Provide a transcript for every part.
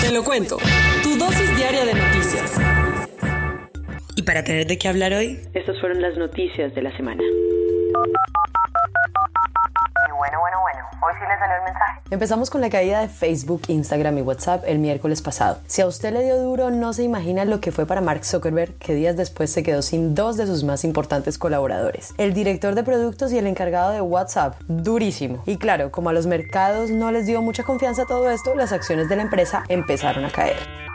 Te lo cuento. Tu dosis diaria de noticias. Y para tener de qué hablar hoy, Estas fueron las noticias de la semana. Hoy sí le salió el mensaje. Empezamos con la caída de Facebook, Instagram y WhatsApp el miércoles pasado. Si a usted le dio duro, no se imagina lo que fue para Mark Zuckerberg, que días después se quedó sin dos de sus más importantes colaboradores. El director de productos y el encargado de WhatsApp, durísimo. Y claro, como a los mercados no les dio mucha confianza todo esto, las acciones de la empresa empezaron a caer.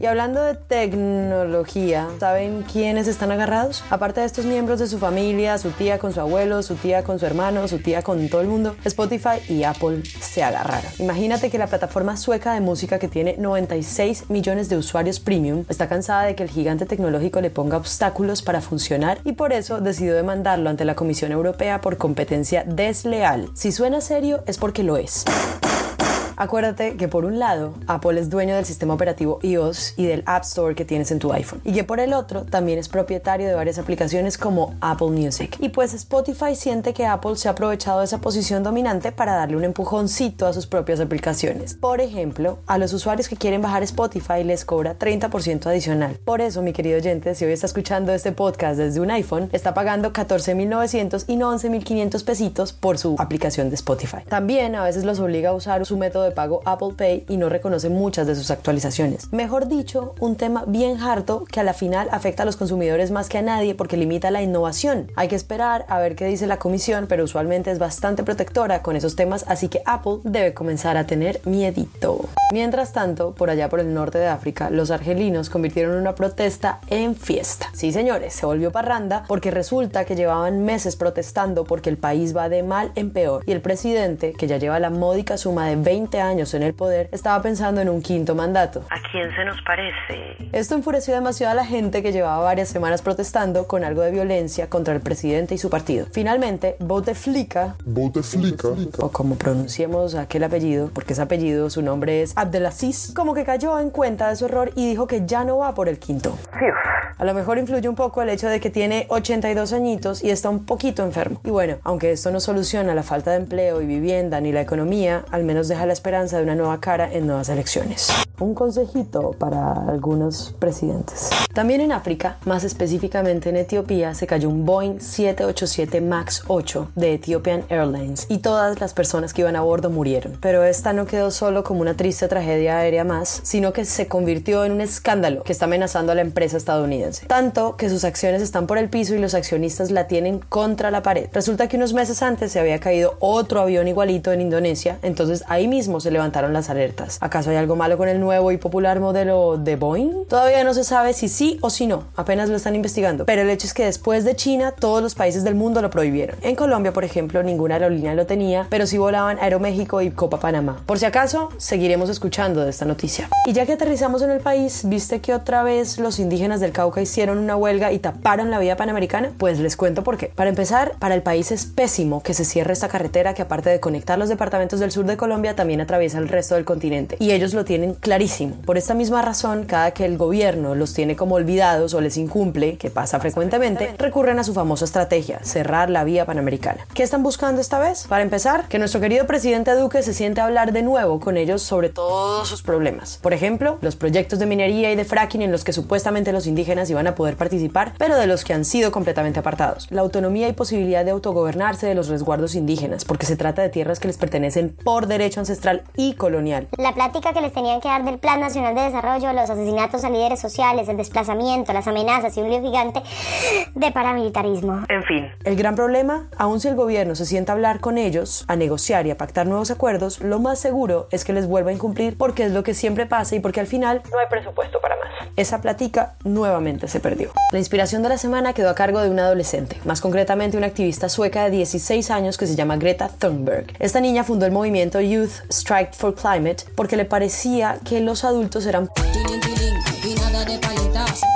Y hablando de tecnología, ¿saben quiénes están agarrados? Aparte de estos miembros de su familia, su tía con su abuelo, su tía con su hermano, su tía con todo el mundo, Spotify y Apple se agarraron. Imagínate que la plataforma sueca de música que tiene 96 millones de usuarios premium está cansada de que el gigante tecnológico le ponga obstáculos para funcionar y por eso decidió demandarlo ante la Comisión Europea por competencia desleal. Si suena serio es porque lo es. Acuérdate que por un lado, Apple es dueño del sistema operativo iOS y del App Store que tienes en tu iPhone. Y que por el otro, también es propietario de varias aplicaciones como Apple Music. Y pues Spotify siente que Apple se ha aprovechado de esa posición dominante para darle un empujoncito a sus propias aplicaciones. Por ejemplo, a los usuarios que quieren bajar Spotify les cobra 30% adicional. Por eso, mi querido oyente, si hoy está escuchando este podcast desde un iPhone, está pagando 14.900 y no 11.500 pesitos por su aplicación de Spotify. También a veces los obliga a usar su método de pago Apple Pay y no reconoce muchas de sus actualizaciones. Mejor dicho, un tema bien harto que a la final afecta a los consumidores más que a nadie porque limita la innovación. Hay que esperar a ver qué dice la comisión, pero usualmente es bastante protectora con esos temas, así que Apple debe comenzar a tener miedito. Mientras tanto, por allá por el norte de África, los argelinos convirtieron una protesta en fiesta. Sí, señores, se volvió parranda porque resulta que llevaban meses protestando porque el país va de mal en peor y el presidente, que ya lleva la módica suma de 20 años en el poder, estaba pensando en un quinto mandato. ¿A quién se nos parece? Esto enfureció demasiado a la gente que llevaba varias semanas protestando con algo de violencia contra el presidente y su partido. Finalmente, Bouteflika, Bouteflika. o como pronunciemos aquel apellido, porque ese apellido, su nombre es Abdelaziz, como que cayó en cuenta de su error y dijo que ya no va por el quinto. A lo mejor influye un poco el hecho de que tiene 82 añitos y está un poquito enfermo. Y bueno, aunque esto no soluciona la falta de empleo y vivienda ni la economía, al menos deja la esperanza de una nueva cara en nuevas elecciones. Un consejito para algunos presidentes. También en África, más específicamente en Etiopía, se cayó un Boeing 787 MAX 8 de Ethiopian Airlines y todas las personas que iban a bordo murieron. Pero esta no quedó solo como una triste tragedia aérea más, sino que se convirtió en un escándalo que está amenazando a la empresa estadounidense. Tanto que sus acciones están por el piso y los accionistas la tienen contra la pared. Resulta que unos meses antes se había caído otro avión igualito en Indonesia, entonces ahí mismo se levantaron las alertas. ¿Acaso hay algo malo con el nuevo y popular modelo de Boeing? Todavía no se sabe si sí o si no, apenas lo están investigando. Pero el hecho es que después de China, todos los países del mundo lo prohibieron. En Colombia, por ejemplo, ninguna aerolínea lo tenía, pero sí volaban Aeroméxico y Copa Panamá. Por si acaso, seguiremos escuchando de esta noticia. Y ya que aterrizamos en el país, ¿viste que otra vez los indígenas del Cauca hicieron una huelga y taparon la vía panamericana? Pues les cuento por qué. Para empezar, para el país es pésimo que se cierre esta carretera que aparte de conectar los departamentos del sur de Colombia, también atraviesa el resto del continente. Y ellos lo tienen clarísimo. Por esta misma razón, cada que el gobierno los tiene como olvidados o les incumple, que pasa frecuentemente, recurren a su famosa estrategia, cerrar la vía panamericana. ¿Qué están buscando esta vez? Para empezar, que nuestro querido presidente Duque se siente a hablar de nuevo con ellos sobre todos sus problemas. Por ejemplo, los proyectos de minería y de fracking en los que supuestamente los indígenas iban a poder participar, pero de los que han sido completamente apartados. La autonomía y posibilidad de autogobernarse de los resguardos indígenas, porque se trata de tierras que les pertenecen por derecho ancestral y colonial. La plática que les tenían que dar del Plan Nacional de Desarrollo, los asesinatos a líderes sociales, el desplazamiento, las amenazas y un lío gigante de paramilitarismo. En fin, El gran problema, aun si el gobierno se sienta a hablar con ellos, a negociar y a pactar nuevos acuerdos, lo más seguro es que les vuelva a incumplir porque es lo que siempre pasa y porque al final no hay presupuesto para más. Esa platica nuevamente. Se perdió. La inspiración de la semana quedó a cargo de una adolescente, más concretamente una activista sueca de 16 años que se llama Greta Thunberg. Esta niña fundó el movimiento Youth Strike for Climate porque le parecía que los adultos eran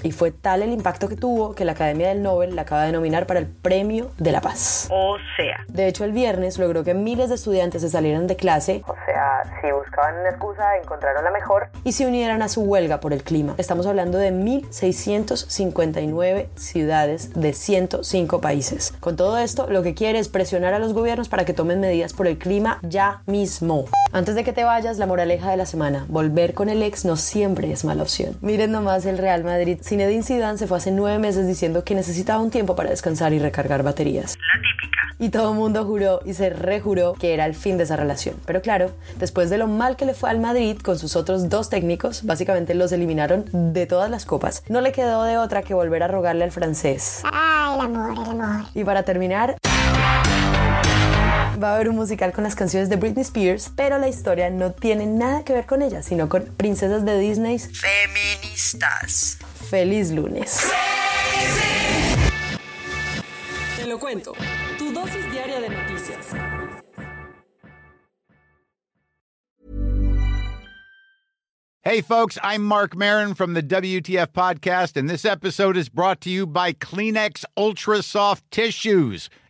y fue tal el impacto que tuvo que la Academia del Nobel la acaba de nominar para el Premio de la Paz. O sea. De hecho, el viernes logró que miles de estudiantes se salieran de clase. O sea, si buscaban una excusa, encontraron la mejor. Y se unieran a su huelga por el clima. Estamos hablando de 1.659 ciudades de 105 países. Con todo esto, lo que quiere es presionar a los gobiernos para que tomen medidas por el clima ya mismo. Antes de que te vayas, la moraleja de la semana. Volver con el ex no siempre es mala opción. Miren nomás el Real Madrid Zinedine Zidane se fue hace nueve meses diciendo que necesitaba un tiempo para descansar y recargar baterías. Y todo el mundo juró y se rejuró que era el fin de esa relación. Pero claro, después de lo mal que le fue al Madrid con sus otros dos técnicos, básicamente los eliminaron de todas las copas, no le quedó de otra que volver a rogarle al francés. Ay, el amor, el amor. Y para terminar, va a haber un musical con las canciones de Britney Spears, pero la historia no tiene nada que ver con ella, sino con princesas de Disney Feministas. Feliz lunes. Lo cuento. Tu dosis diaria de noticias. Hey, folks, I'm Mark Marin from the WTF Podcast, and this episode is brought to you by Kleenex Ultra Soft Tissues,